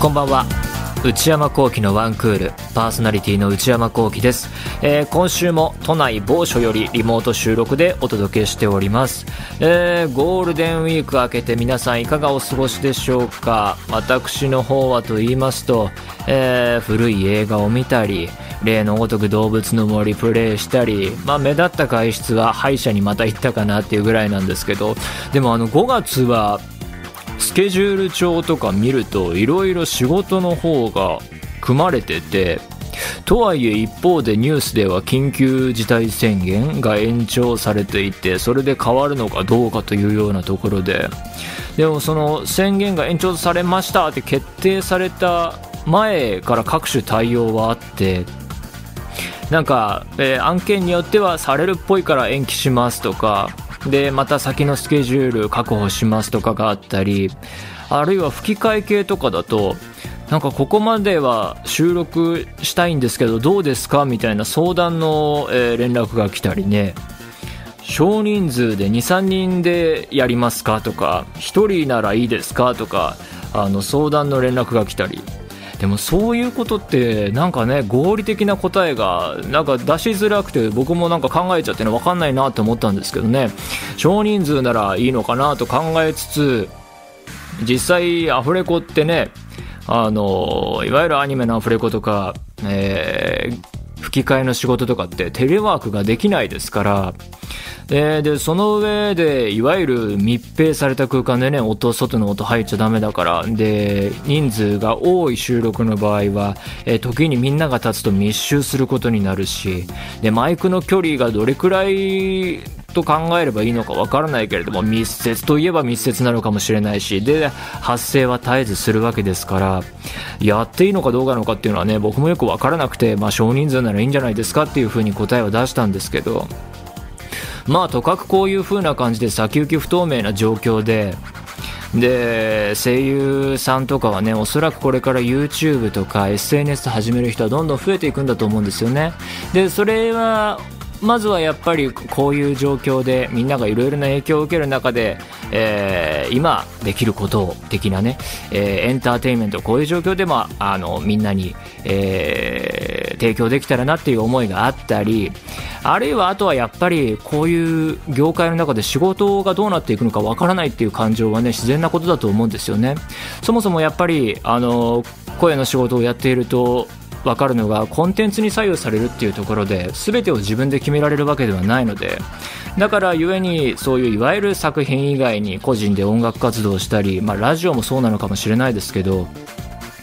こんばんは。内山聖輝のワンクール。パーソナリティの内山聖輝です、えー、今週も都内某所よりリモート収録でお届けしております、えー、ゴールデンウィーク明けて皆さんいかがお過ごしでしょうか。私の方はと言いますと、えー、古い映画を見たり例のごとく動物の森プレイしたり、まあ、目立った外出は歯医者にまた行ったかなっていうぐらいなんですけど。でもあの5月はスケジュール帳とか見るといろいろ仕事の方が組まれててとはいえ一方でニュースでは緊急事態宣言が延長されていてそれで変わるのかどうかというようなところで。でもその宣言が延長されましたって決定された前から各種対応はあってなんか、えー、案件によってはされるっぽいから延期しますとかでまた先のスケジュール確保しますとかがあったりあるいは吹き替え系とかだとなんかここまでは収録したいんですけどどうですかみたいな相談の、え、連絡が来たりね。少人数で23人でやりますかとか1人ならいいですかとかあの相談の連絡が来たり。でもそういうことってなんかね合理的な答えがなんか出しづらくて僕もなんか考えちゃってね分かんないなって思ったんですけどね。少人数ならいいのかなと考えつつ実際アフレコってねあのいわゆるアニメのアフレコとか、えー、吹き替えの仕事とかってテレワークができないですから。え、でその上でいわゆる密閉された空間でね音外の音入っちゃダメだから。で人数が多い収録の場合は、え、時にみんなが立つと密集することになるし。でマイクの距離がどれくらいと考えればいいのかわからないけれども密接といえば密接なのかもしれないしで発生は絶えずするわけですからやっていいのかどうかのかっていうのはね僕もよく分からなくて、まあ、少人数ならいいんじゃないですかっていうふうに答えを出したんですけどまあとかくこういう風な感じで先行き不透明な状況でで声優さんとかはねおそらくこれから YouTube とか SNS 始める人はどんどん増えていくんだと思うんですよね。でそれはまずはやっぱりこういう状況でみんながいろいろな影響を受ける中で、えー、今できることを的なね、えー、エンターテインメントこういう状況でもあのみんなに、えー、提供できたらなっていう思いがあったりあるいはあとはやっぱりこういう業界の中で仕事がどうなっていくのかわからないっていう感情はね自然なことだと思うんですよね。そもそもやっぱりあの声の仕事をやっていると分かるのがコンテンツに左右されるっていうところで全てを自分で決められるわけではないのでだから故にそういういわゆる作品以外に個人で音楽活動をしたり、まあ、ラジオもそうなのかもしれないですけど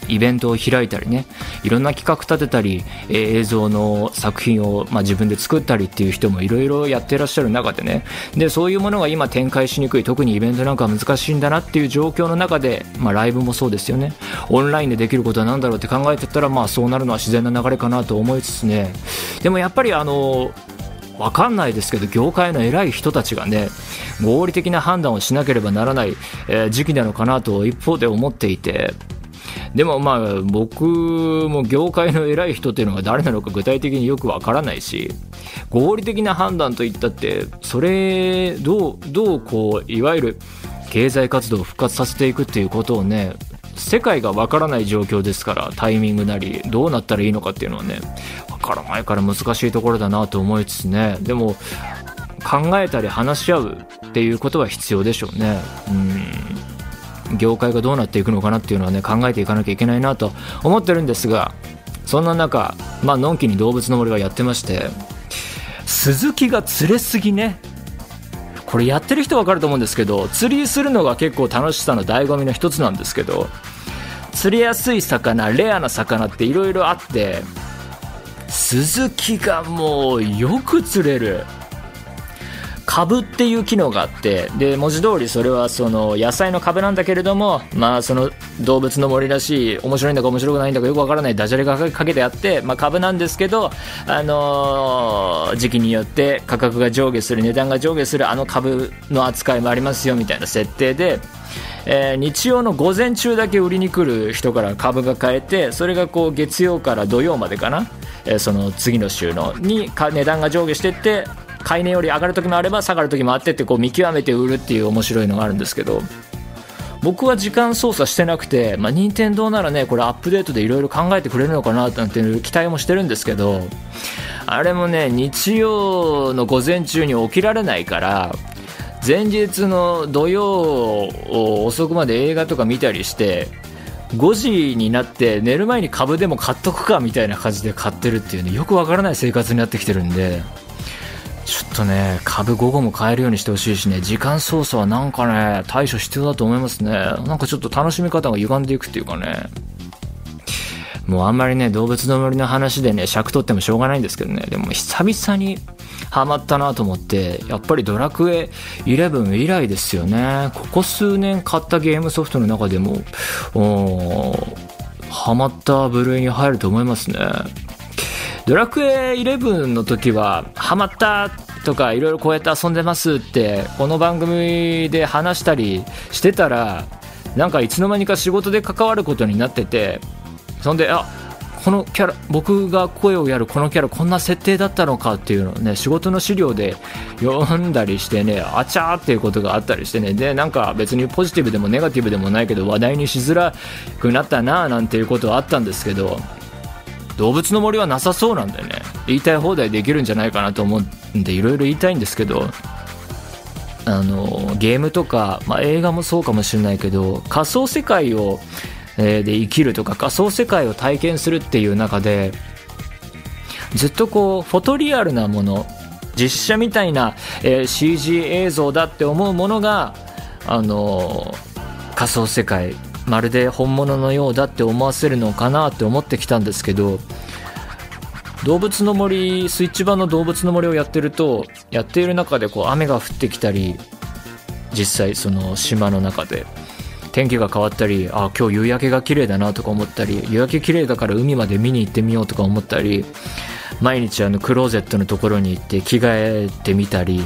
イベントを開いたりねいろんな企画立てたり、映像の作品を、まあ、自分で作ったりっていう人もいろいろやってらっしゃる中でね。でそういうものが今展開しにくい。特にイベントなんか難しいんだなっていう状況の中で、まあ、ライブもそうですよね。オンラインでできることは何だろうって考えてたら、まあ、そうなるのは自然な流れかなと思いつつね。でもやっぱりあのわかんないですけど業界の偉い人たちがね合理的な判断をしなければならない、えー、時期なのかなと一方で思っていて。でもまあ僕も業界の偉い人っていうのが誰なのか具体的によくわからないし合理的な判断といったってそれどうどうこういわゆる経済活動を復活させていくっていうことをね世界がわからない状況ですからタイミングなりどうなったらいいのかっていうのはねわからないから難しいところだなと思いつつねでも考えたり話し合うっていうことは必要でしょうね。うん。業界がどうなっていくのかなっていうのはね考えていかなきゃいけないなと思ってるんですがそんな中まあのんきに動物の森はやってまして鈴木が釣れすぎね。これやってる人分かると思うんですけど釣りするのが結構楽しさの醍醐味の一つなんですけど釣りやすい魚レアな魚っていろいろあって鈴木がもうよく釣れる。株っていう機能があってで文字通りそれはその野菜の株なんだけれどもまあその動物の森らしい面白いんだか面白くないんだかよくわからないダジャレがかけてあって、まあ、株なんですけど、あの、時期によって価格が上下する値段が上下するあの株の扱いもありますよみたいな設定で。えー、日曜の午前中だけ売りに来る人から株が買えてそれがこう月曜から土曜までかな、えー、その次の週のに値段が上下していって買い値より上がる時もあれば下がる時もあってってこう見極めて売るっていう面白いのがあるんですけど僕は時間操作してなくて、まあ、任天堂ならね、これアップデートでいろいろ考えてくれるのかななんていう期待もしてるんですけど、あれもね、日曜の午前中に起きられないから、前日の土曜遅くまで映画とか見たりして、5時になって寝る前に株でも買っとくかみたいな感じで買ってるっていうね、よくわからない生活になってきてるんで、ちょっとね、株午後も買えるようにしてほしいしね、時間操作はなんかね、対処必要だと思いますね。なんかちょっと楽しみ方が歪んでいくっていうかね。もうあんまりね、動物の森の話でね、尺取ってもしょうがないんですけどね、でも久々にハマったなと思って、やっぱりドラクエ11以来ですよね。ここ数年買ったゲームソフトの中でも、ハマった部類に入ると思いますね。ドラクエ11の時は、ハマったとか、いろいろこうやって遊んでますって、この番組で話したりしてたら、なんかいつの間にか仕事で関わることになってて、そんで、あこのキャラ僕が声をやるこのキャラこんな設定だったのかっていうのをね仕事の資料で読んだりしてねあちゃーっていうことがあったりしてね。でなんか別にポジティブでもネガティブでもないけど話題にしづらくなったななんていうことはあったんですけど動物の森はなさそうなんでね。言いたい放題できるんじゃないかなと思うんでいろいろ言いたいんですけどあのゲームとか、まあ、映画もそうかもしれないけど仮想世界を、えー、で生きるとか仮想世界を体験するっていう中でずっとこうフォトリアルなもの実写みたいな、えー、CG 映像だって思うものがあの仮想世界まるで本物のようだって思わせるのかなって思ってきたんですけど動物の森スイッチ版の動物の森をやってるとやっている中でこう雨が降ってきたり実際その島の中で天気が変わったりあ今日夕焼けが綺麗だなとか思ったり夕焼け綺麗だから海まで見に行ってみようとか思ったり毎日あのクローゼットのところに行って着替えてみたり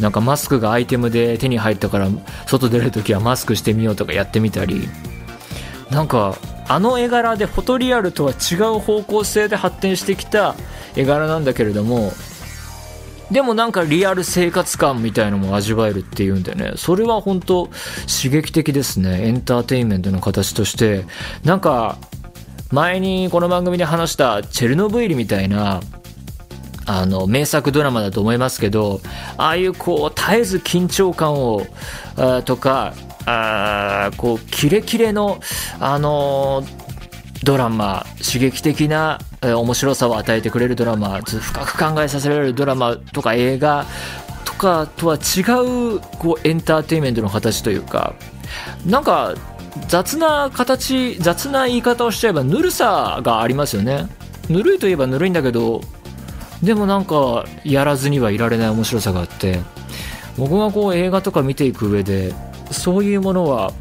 なんかマスクがアイテムで手に入ったから外出るときはマスクしてみようとかやってみたり。なんかあの絵柄でフォトリアルとは違う方向性で発展してきた絵柄なんだけれどもでもなんかリアル生活感みたいのも味わえるっていうんでね。それは本当刺激的ですね。エンターテインメントの形として。なんか前にこの番組で話したチェルノブイリみたいなあの名作ドラマだと思いますけどああいうこう絶えず緊張感をあとかあこうキレキレの、あの、ドラマ刺激的な、え、面白さを与えてくれるドラマ深く考えさせられるドラマとか映画とかとは違うこうエンターテインメントの形というかなんか雑な形雑な言い方をしちゃえばぬるさがありますよね。ぬるいといえばぬるいんだけどでもなんかやらずにはいられない面白さがあって僕がこう映画とか見ていく上でそういうものは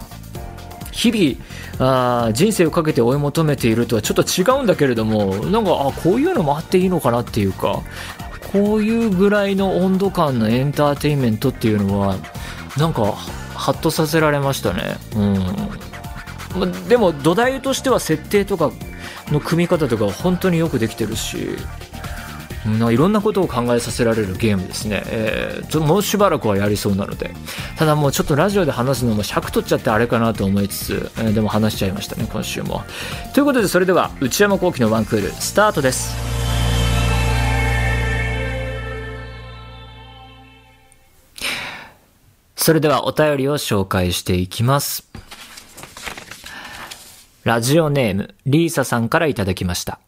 日々あ人生をかけて追い求めているとはちょっと違うんだけれどもなんかあこういうのもあっていいのかなっていうかこういうぐらいの温度感のエンターテインメントっていうのはなんかハッとさせられましたね。うん。でも土台としては設定とかの組み方とか本当によくできてるしいろんなことを考えさせられるゲームですね、えー、ちょもうしばらくはやりそうなので。ただもうちょっとラジオで話すのも尺取っちゃってあれかなと思いつつ、えー、でも話しちゃいましたね今週も。ということでそれでは内山昂輝のワンクールスタートです。それではお便りを紹介していきます。ラジオネームリーサさんからいただきました。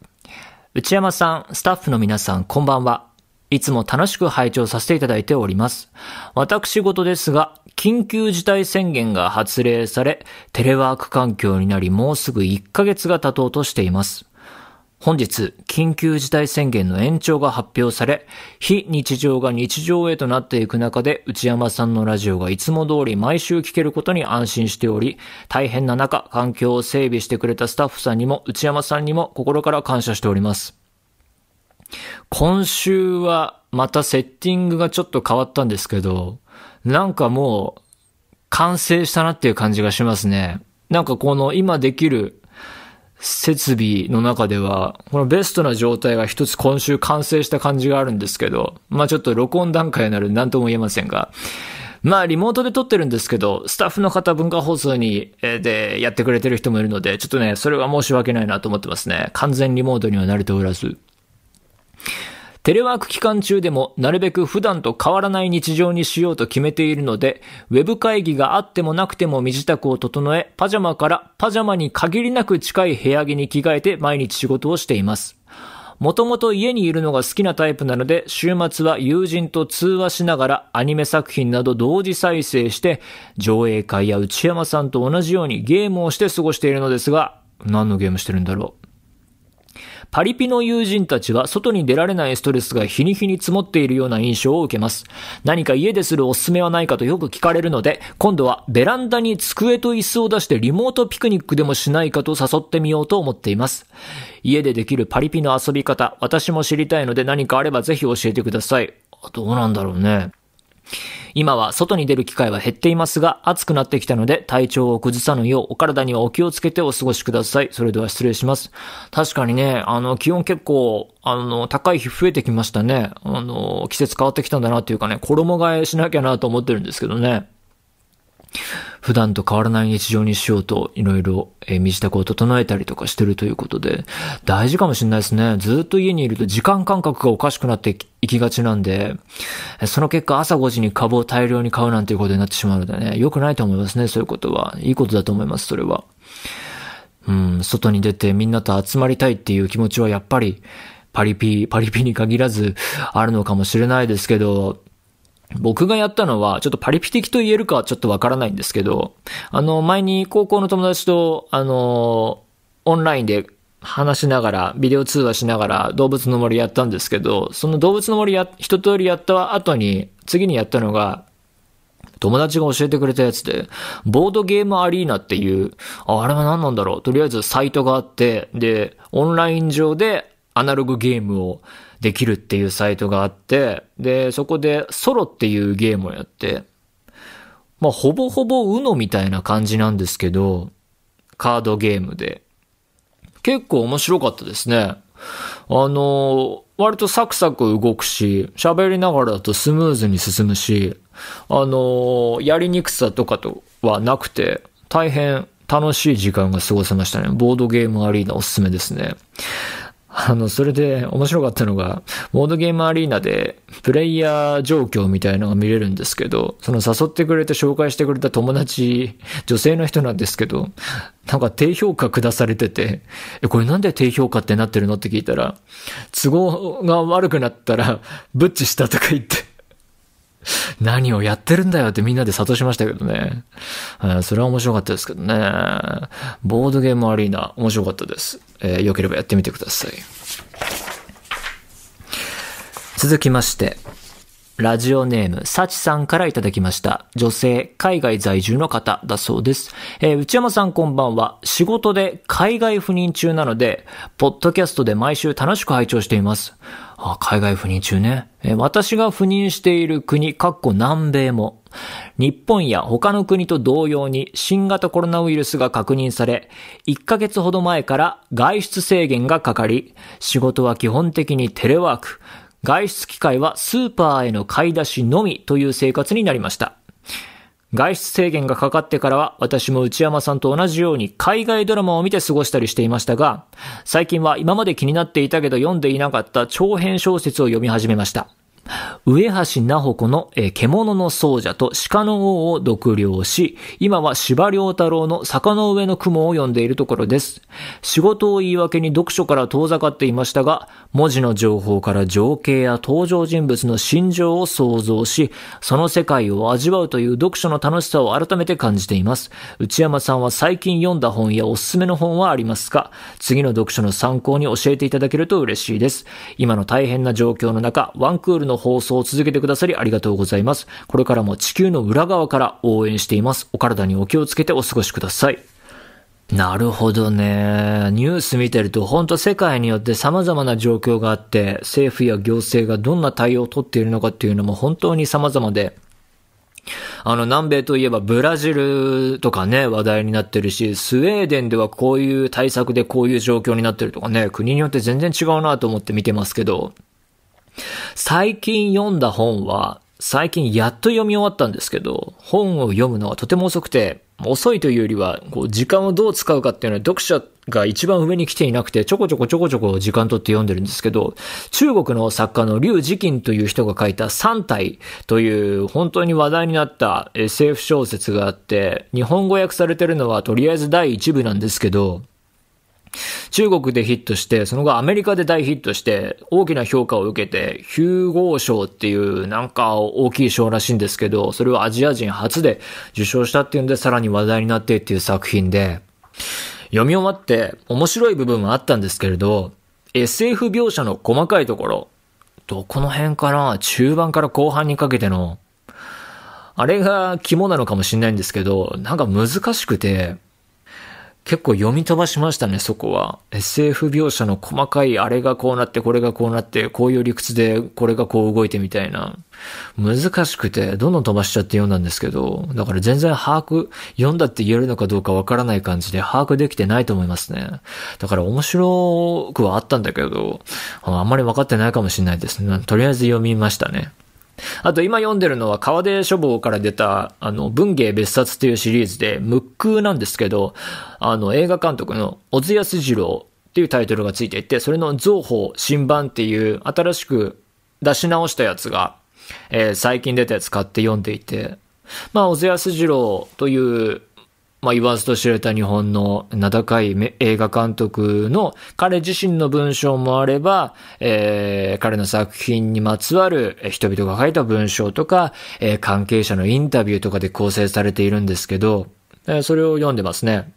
内山さん、スタッフの皆さん、こんばんは。いつも楽しく拝聴させていただいております。私事ですが、緊急事態宣言が発令され、テレワーク環境になりもうすぐ1ヶ月が経とうとしています。本日、緊急事態宣言の延長が発表され、非日常が日常へとなっていく中で、内山さんのラジオがいつも通り毎週聞けることに安心しており、大変な中、環境を整備してくれたスタッフさんにも、内山さんにも心から感謝しております。今週はまたセッティングがちょっと変わったんですけど、なんかもう、完成したなっていう感じがしますね。なんかこの今できる設備の中では、このベストな状態が一つ今週完成した感じがあるんですけど、まあちょっと録音段階になる何とも言えませんが、まあ、リモートで撮ってるんですけど、スタッフの方文化放送に、えで、やってくれてる人もいるので、ちょっとね、それは申し訳ないなと思ってますね。完全リモートには慣れておらず。テレワーク期間中でもなるべく普段と変わらない日常にしようと決めているので、ウェブ会議があってもなくても身支度を整え、パジャマからパジャマに限りなく近い部屋着に着替えて毎日仕事をしています。もともと家にいるのが好きなタイプなので、週末は友人と通話しながらアニメ作品など同時再生して、上映会や内山さんと同じようにゲームをして過ごしているのですが、何のゲームしてるんだろう？パリピの友人たちは外に出られないストレスが日に日に積もっているような印象を受けます。何か家でするおすすめはないかとよく聞かれるので、今度はベランダに机と椅子を出してリモートピクニックでもしないかと誘ってみようと思っています。家でできるパリピの遊び方、私も知りたいので何かあればぜひ教えてください。どうなんだろうね。今は外に出る機会は減っていますが、暑くなってきたので体調を崩さぬようお体にはお気をつけてお過ごしください。それでは失礼します。確かにね、あの、気温結構、あの、高い日増えてきましたね。あの、季節変わってきたんだなっていうかね、衣替えしなきゃなと思ってるんですけどね。普段と変わらない日常にしようと、いろいろ、え身支度を整えたりとかしてるということで、大事かもしれないですね。ずっと家にいると時間感覚がおかしくなっていきがちなんで、その結果朝5時に株を大量に買うなんていうことになってしまうのでね、良くないと思いますね、そういうことは。いいことだと思います、それは。うん、外に出てみんなと集まりたいっていう気持ちはやっぱり、パリピ、パリピに限らずあるのかもしれないですけど、僕がやったのは、ちょっとパリピ的と言えるかはちょっとわからないんですけど、あの、前に高校の友達と、あの、オンラインで話しながら、ビデオ通話しながら動物の森やったんですけど、その動物の森や、一通りやった後に、次にやったのが、友達が教えてくれたやつで、ボードゲームアリーナっていう、ああれは何なんだろう。とりあえずサイトがあって、で、オンライン上でアナログゲームをできるっていうサイトがあって、で、そこでソロっていうゲームをやって、まあ、ほぼほぼ UNO みたいな感じなんですけど、カードゲームで。結構面白かったですね。あの、割とサクサク動くし、喋りながらだとスムーズに進むし、あの、やりにくさとかとはなくて、大変楽しい時間が過ごせましたね。ボードゲームアリーナおすすめですね。あの、それで面白かったのが、モードゲームアリーナでプレイヤー状況みたいのが見れるんですけど、その誘ってくれて紹介してくれた友達、女性の人なんですけど、なんか低評価下されてて、え、これなんで低評価ってなってるの？って聞いたら、都合が悪くなったら、ブッチしたとか言って、何をやってるんだよってみんなで諭しましたけどね。それは面白かったですけどね。ボードゲームアリーナ、面白かったです。えー、よければやってみてください。続きまして、ラジオネーム、サチさんからいただきました。女性、海外在住の方だそうです。えー、内山さんこんばんは。仕事で海外赴任中なので、ポッドキャストで毎週楽しく拝聴しています。あ、海外赴任中ね。えー、私が赴任している国、かっこ南米も、日本や他の国と同様に新型コロナウイルスが確認され、1ヶ月ほど前から外出制限がかかり、仕事は基本的にテレワーク、外出機会はスーパーへの買い出しのみという生活になりました。外出制限がかかってからは私も内山さんと同じように海外ドラマを見て過ごしたりしていましたが、最近は今まで気になっていたけど読んでいなかった長編小説を読み始めました。上橋直子の、えー、獣の奏者と鹿の王を読了し、今は柴良太郎の坂の上の雲を読んでいるところです。仕事を言い訳に読書から遠ざかっていましたが、文字の情報から情景や登場人物の心情を想像し、その世界を味わうという読書の楽しさを改めて感じています。内山さんは最近読んだ本やおすすめの本はありますか？次の読書の参考に教えていただけると嬉しいです。今の大変な状況の中、ワンクールの放送を続けてくださりありがとうございます。これからも地球の裏側から応援しています。お体にお気をつけてお過ごしください。なるほどね。ニュース見てると本当世界によって様々な状況があって、政府や行政がどんな対応をとっているのかっていうのも本当に様々で、あの、南米といえばブラジルとかね、話題になってるし、スウェーデンではこういう対策でこういう状況になってるとかね、国によって全然違うなと思って見てますけど、最近読んだ本は、最近やっと読み終わったんですけど、本を読むのはとても遅くて、遅いというよりは、こう、時間をどう使うかっていうのは読者が一番上に来ていなくて、ちょこちょこちょこちょこ時間取って読んでるんですけど、中国の作家の劉慈欣という人が書いた三体という本当に話題になった SF 小説があって、日本語訳されてるのはとりあえず第一部なんですけど、中国でヒットして、その後アメリカで大ヒットして、大きな評価を受けて、ヒューゴー賞っていうなんか大きい賞らしいんですけど、それをアジア人初で受賞したっていうんで、さらに話題になってっていう作品で、読み終わって面白い部分はあったんですけれど、SF 描写の細かいところ、どこの辺かな？中盤から後半にかけての、あれが肝なのかもしれないんですけど、なんか難しくて、結構読み飛ばしましたね、そこは。SF 描写の細かいあれがこうなって、これがこうなって、こういう理屈でこれがこう動いてみたいな。難しくて、どんどん飛ばしちゃって読んだんですけど、だから全然把握、読んだって言えるのかどうかわからない感じで把握できてないと思いますね。だから面白くはあったんだけど、あんまり分かってないかもしれないですね。とりあえず読みましたね。あと今読んでるのは川出書房から出た、あの、文芸別冊というシリーズで、ムックなんですけど、あの、映画監督の小津安二郎っていうタイトルがついていて、それの造法新版っていう新しく出し直したやつが、えー、最近出たやつ買って読んでいて、まあ、小津安二郎というまあ、言わずと知れた日本の名高い映画監督の彼自身の文章もあれば、えー、彼の作品にまつわる人々が書いた文章とか、えー、関係者のインタビューとかで構成されているんですけど、えー、それを読んでますね。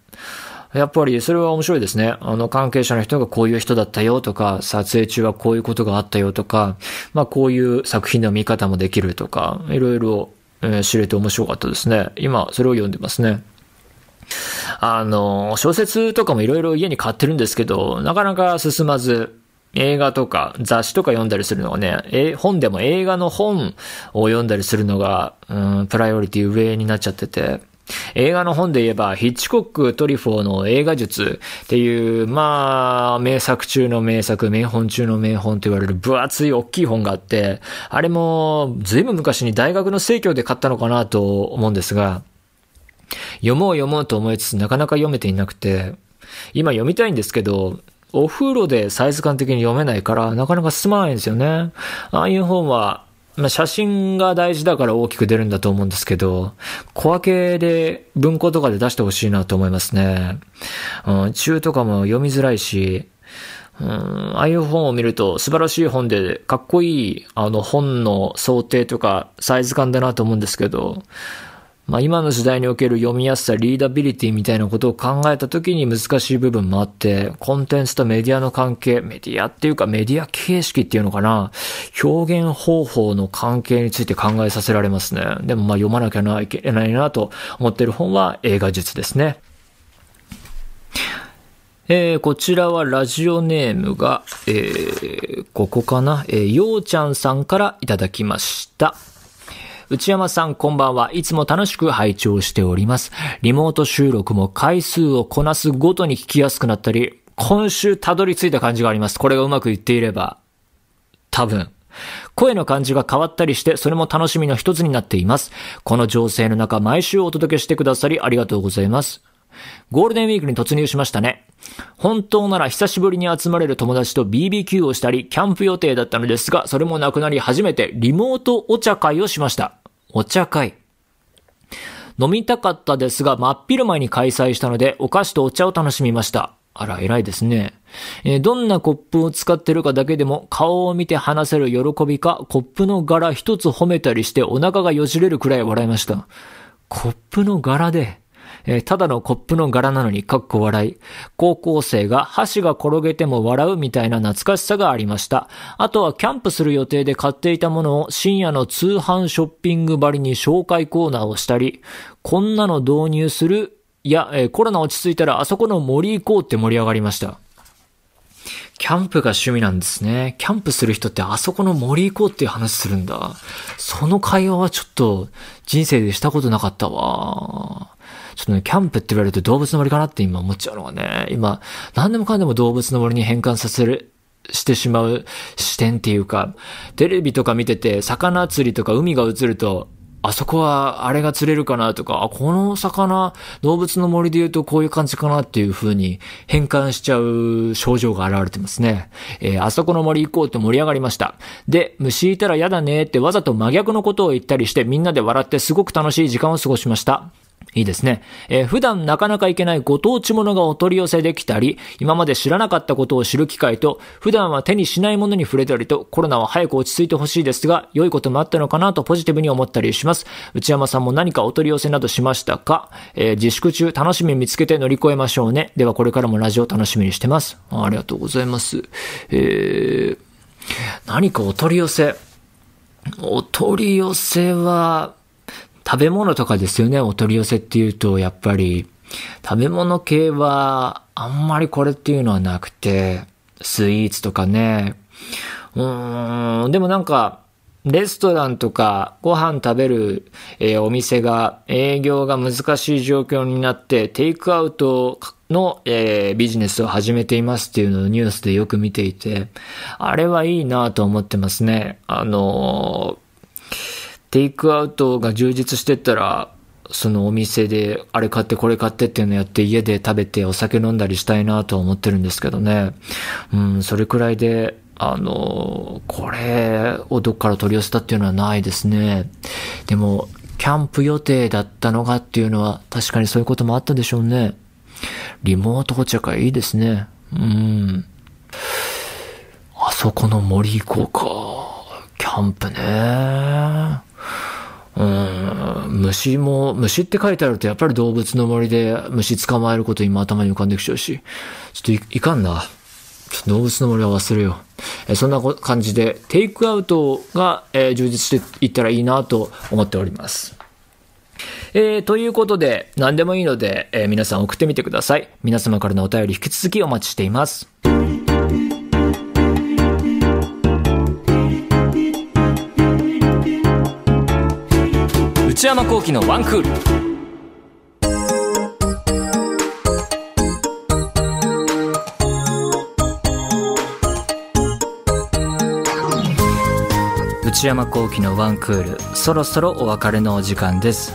やっぱりそれは面白いですね。あの関係者の人がこういう人だったよとか、撮影中はこういうことがあったよとか、まあこういう作品の見方もできるとか、いろいろ、えー、知れて面白かったですね。今それを読んでますね。あの、小説とかもいろいろ家に買ってるんですけど、なかなか進まず、映画とか雑誌とか読んだりするのがね、え本でも映画の本を読んだりするのが、うん、プライオリティ上になっちゃってて、映画の本で言えば、ヒッチコック・トリフォーの映画術っていう、まあ、名作中の名作、名本中の名本と言われる分厚い大きい本があって、あれも、ずいぶん昔に大学の生協で買ったのかなと思うんですが、読もう読もうと思いつつなかなか読めていなくて、今読みたいんですけど、お風呂でサイズ感的に読めないから、なかなか進まないんですよね。ああいう本は、まあ、写真が大事だから大きく出るんだと思うんですけど、小分けで文庫とかで出してほしいなと思いますね。うん、中とかも読みづらいし、うん、ああいう本を見ると素晴らしい本でかっこいいあの本の想定とかサイズ感だなと思うんですけど、まあ、今の時代における読みやすさ、リーダビリティみたいなことを考えた時に難しい部分もあって、コンテンツとメディアの関係、メディアっていうかメディア形式っていうのかな、表現方法の関係について考えさせられますね。でもまあ読まなきゃいけないなと思ってる本は映画術ですね。えー、こちらはラジオネームが、えー、ここかな、えー、ようちゃんさんからいただきました。内山さんこんばんは。いつも楽しく拝聴しております。リモート収録も回数をこなすごとに聞きやすくなったり、今週たどり着いた感じがあります。これがうまくいっていれば。多分。声の感じが変わったりして、それも楽しみの一つになっています。この情勢の中、毎週お届けしてくださりありがとうございます。ゴールデンウィークに突入しましたね。本当なら久しぶりに集まれる友達と BBQ をしたり、キャンプ予定だったのですが、それもなくなり初めてリモートお茶会をしました。お茶会。飲みたかったですが、真っ昼前に開催したので、お菓子とお茶を楽しみました。あら、偉いですね。えー、どんなコップを使ってるかだけでも、顔を見て話せる喜びか、コップの柄一つ褒めたりしてお腹がよじれるくらい笑いました。コップの柄で、えー、ただのコップの柄なのにかっこ笑い。高校生が箸が転げても笑うみたいな懐かしさがありました。あとはキャンプする予定で買っていたものを深夜の通販ショッピングばりに紹介コーナーをしたり、こんなの導入する、いや、えー、コロナ落ち着いたらあそこの森行こうって盛り上がりました。キャンプが趣味なんですね。キャンプする人ってあそこの森行こうっていう話するんだ。その会話はちょっと人生でしたことなかったわ。ちょっとね、キャンプって言われると動物の森かなって今思っちゃうのがね、今、何でもかんでも動物の森に変換させる、してしまう視点っていうか、テレビとか見てて、魚釣りとか海が映ると、あそこはあれが釣れるかなとか、あ、この魚、動物の森で言うとこういう感じかなっていう風に変換しちゃう症状が現れてますね。えー、あそこの森行こうって盛り上がりました。で、虫いたら嫌だねってわざと真逆のことを言ったりしてみんなで笑ってすごく楽しい時間を過ごしました。いいですね。えー、普段なかなか行けないご当地ものがお取り寄せできたり、今まで知らなかったことを知る機会と、普段は手にしないものに触れたりと、コロナは早く落ち着いてほしいですが、良いこともあったのかなとポジティブに思ったりします。内山さんも何かお取り寄せなどしましたか、えー、自粛中楽しみ見つけて乗り越えましょうね。ではこれからもラジオ楽しみにしてます。ありがとうございます。えー、何かお取り寄せ。お取り寄せは、食べ物とかですよね、お取り寄せっていうと、やっぱり、食べ物系は、あんまりこれっていうのはなくて、スイーツとかね。うーん、でもなんか、レストランとかご飯食べる、えー、お店が営業が難しい状況になってテイクアウトの、えー、ビジネスを始めていますっていうのをニュースでよく見ていて、あれはいいなと思ってますね。あのーテイクアウトが充実してったら、そのお店であれ買ってこれ買ってっていうのやって家で食べてお酒飲んだりしたいなと思ってるんですけどね。うん、それくらいで、あの、これをどっから取り寄せたっていうのはないですね。でも、キャンプ予定だったのがっていうのは確かにそういうこともあったでしょうね。リモートお茶会いいですね。うん。あそこの森行こうか。キャンプね。うん、虫も、虫って書いてあるとやっぱり動物の森で虫捕まえること今頭に浮かんできちゃうし、ちょっといかんな。動物の森は忘れよう。えそんな感じで、テイクアウトが、えー、充実していったらいいなと思っております。えー、ということで、何でもいいので、えー、皆さん送ってみてください。皆様からのお便り引き続きお待ちしています。内山幸輝のワンクール。内山幸輝のワンクール。そろそろお別れのお時間です。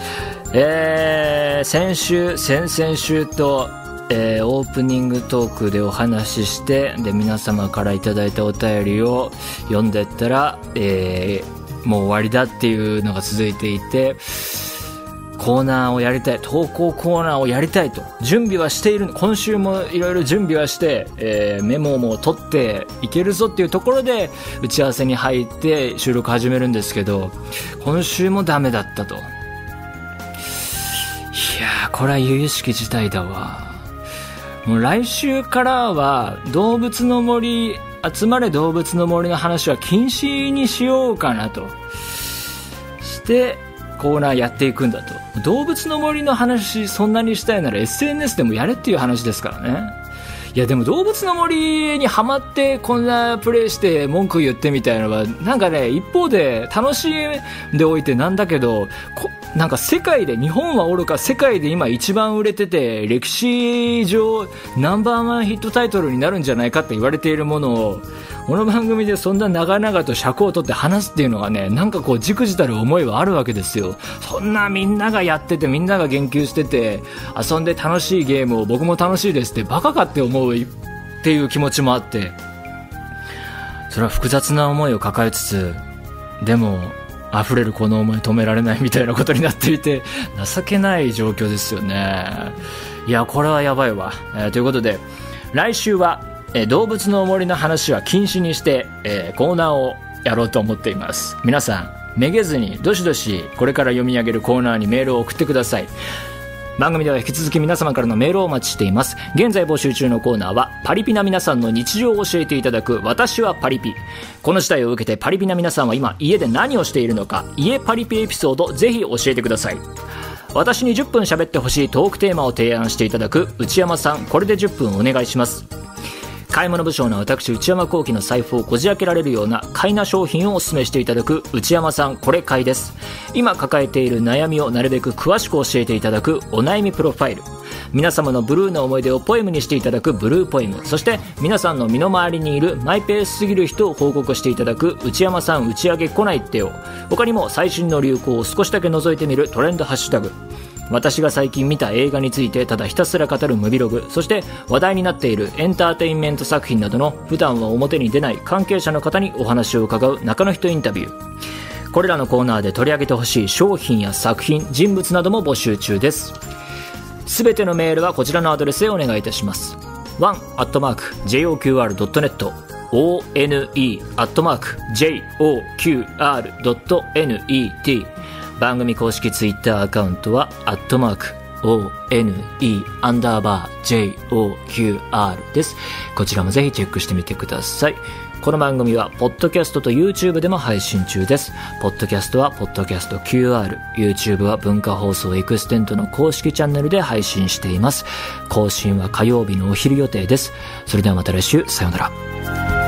えー、先週先々週とえー、オープニングトークでお話ししてで皆様からいただいたお便りを読んでったら、えー、もう終わりだっていうのが続いていて、コーナーをやりたい、投稿コーナーをやりたいと、準備はしている、今週もいろいろ準備はして、えー、メモも取っていけるぞっていうところで、打ち合わせに入って収録始めるんですけど、今週もダメだったと。いやー、これは由々しき事態だわ。もう来週からは動物の森集まれ動物の森の話は禁止にしようかなと。してコーナーやっていくんだと。動物の森の話そんなにしたいなら SNS でもやれっていう話ですからね。いやでも動物の森にはまってこんなプレイして文句言ってみたいなのはなんかね一方で楽しんでおいてなんだけどなんか世界で日本はおろか世界で今一番売れてて歴史上ナンバーワンヒットタイトルになるんじゃないかって言われているものをこの番組でそんな長々と尺を取って話すっていうのがね、なんかこう、じくじたる思いはあるわけですよ。そんなみんながやってて、みんなが言及してて、遊んで楽しいゲームを僕も楽しいですって、バカかって思うっていう気持ちもあって、それは複雑な思いを抱えつつ、でも、溢れるこの思い止められないみたいなことになっていて、情けない状況ですよね。いや、これはやばいわ。えー、ということで、来週は、え動物の森の話は禁止にして、えー、コーナーをやろうと思っています皆さんめげずにどしどしこれから読み上げるコーナーにメールを送ってください番組では引き続き皆様からのメールをお待ちしています。現在募集中のコーナーはパリピな皆さんの日常を教えていただく私はパリピ。この事態を受けてパリピな皆さんは今家で何をしているのか家パリピエピソードぜひ教えてください。私に10分喋ってほしいトークテーマを提案していただく内山さんこれで10分お願いします。買い物不詳な私内山幸輝の財布をこじ開けられるような買いな商品をお勧めしていただく内山さんこれ買いです。今抱えている悩みをなるべく詳しく教えていただくお悩みプロファイル。皆様のブルーの思い出をポエムにしていただくブルーポエム。そして皆さんの身の回りにいるマイペースすぎる人を報告していただく内山さん打ち上げ来ないってよ。他にも最新の流行を少しだけ覗いてみるトレンドハッシュタグ。私が最近見た映画についてただひたすら語るムビログそして話題になっているエンターテインメント作品などの普段は表に出ない関係者の方にお話を伺う中の人インタビュー。これらのコーナーで取り上げてほしい商品や作品人物なども募集中です。すべてのメールはこちらのアドレスへお願いいたします。one.joqr.net one.joqr.net 番組公式ツイッターアカウントは、アットマーク、one アンダーバー joqr です。こちらもぜひチェックしてみてください。この番組は、ポッドキャストと YouTube でも配信中です。ポッドキャストは、ポッドキャスト QR、YouTube は文化放送エクステンドの公式チャンネルで配信しています。更新は火曜日のお昼予定です。それではまた来週、さようなら。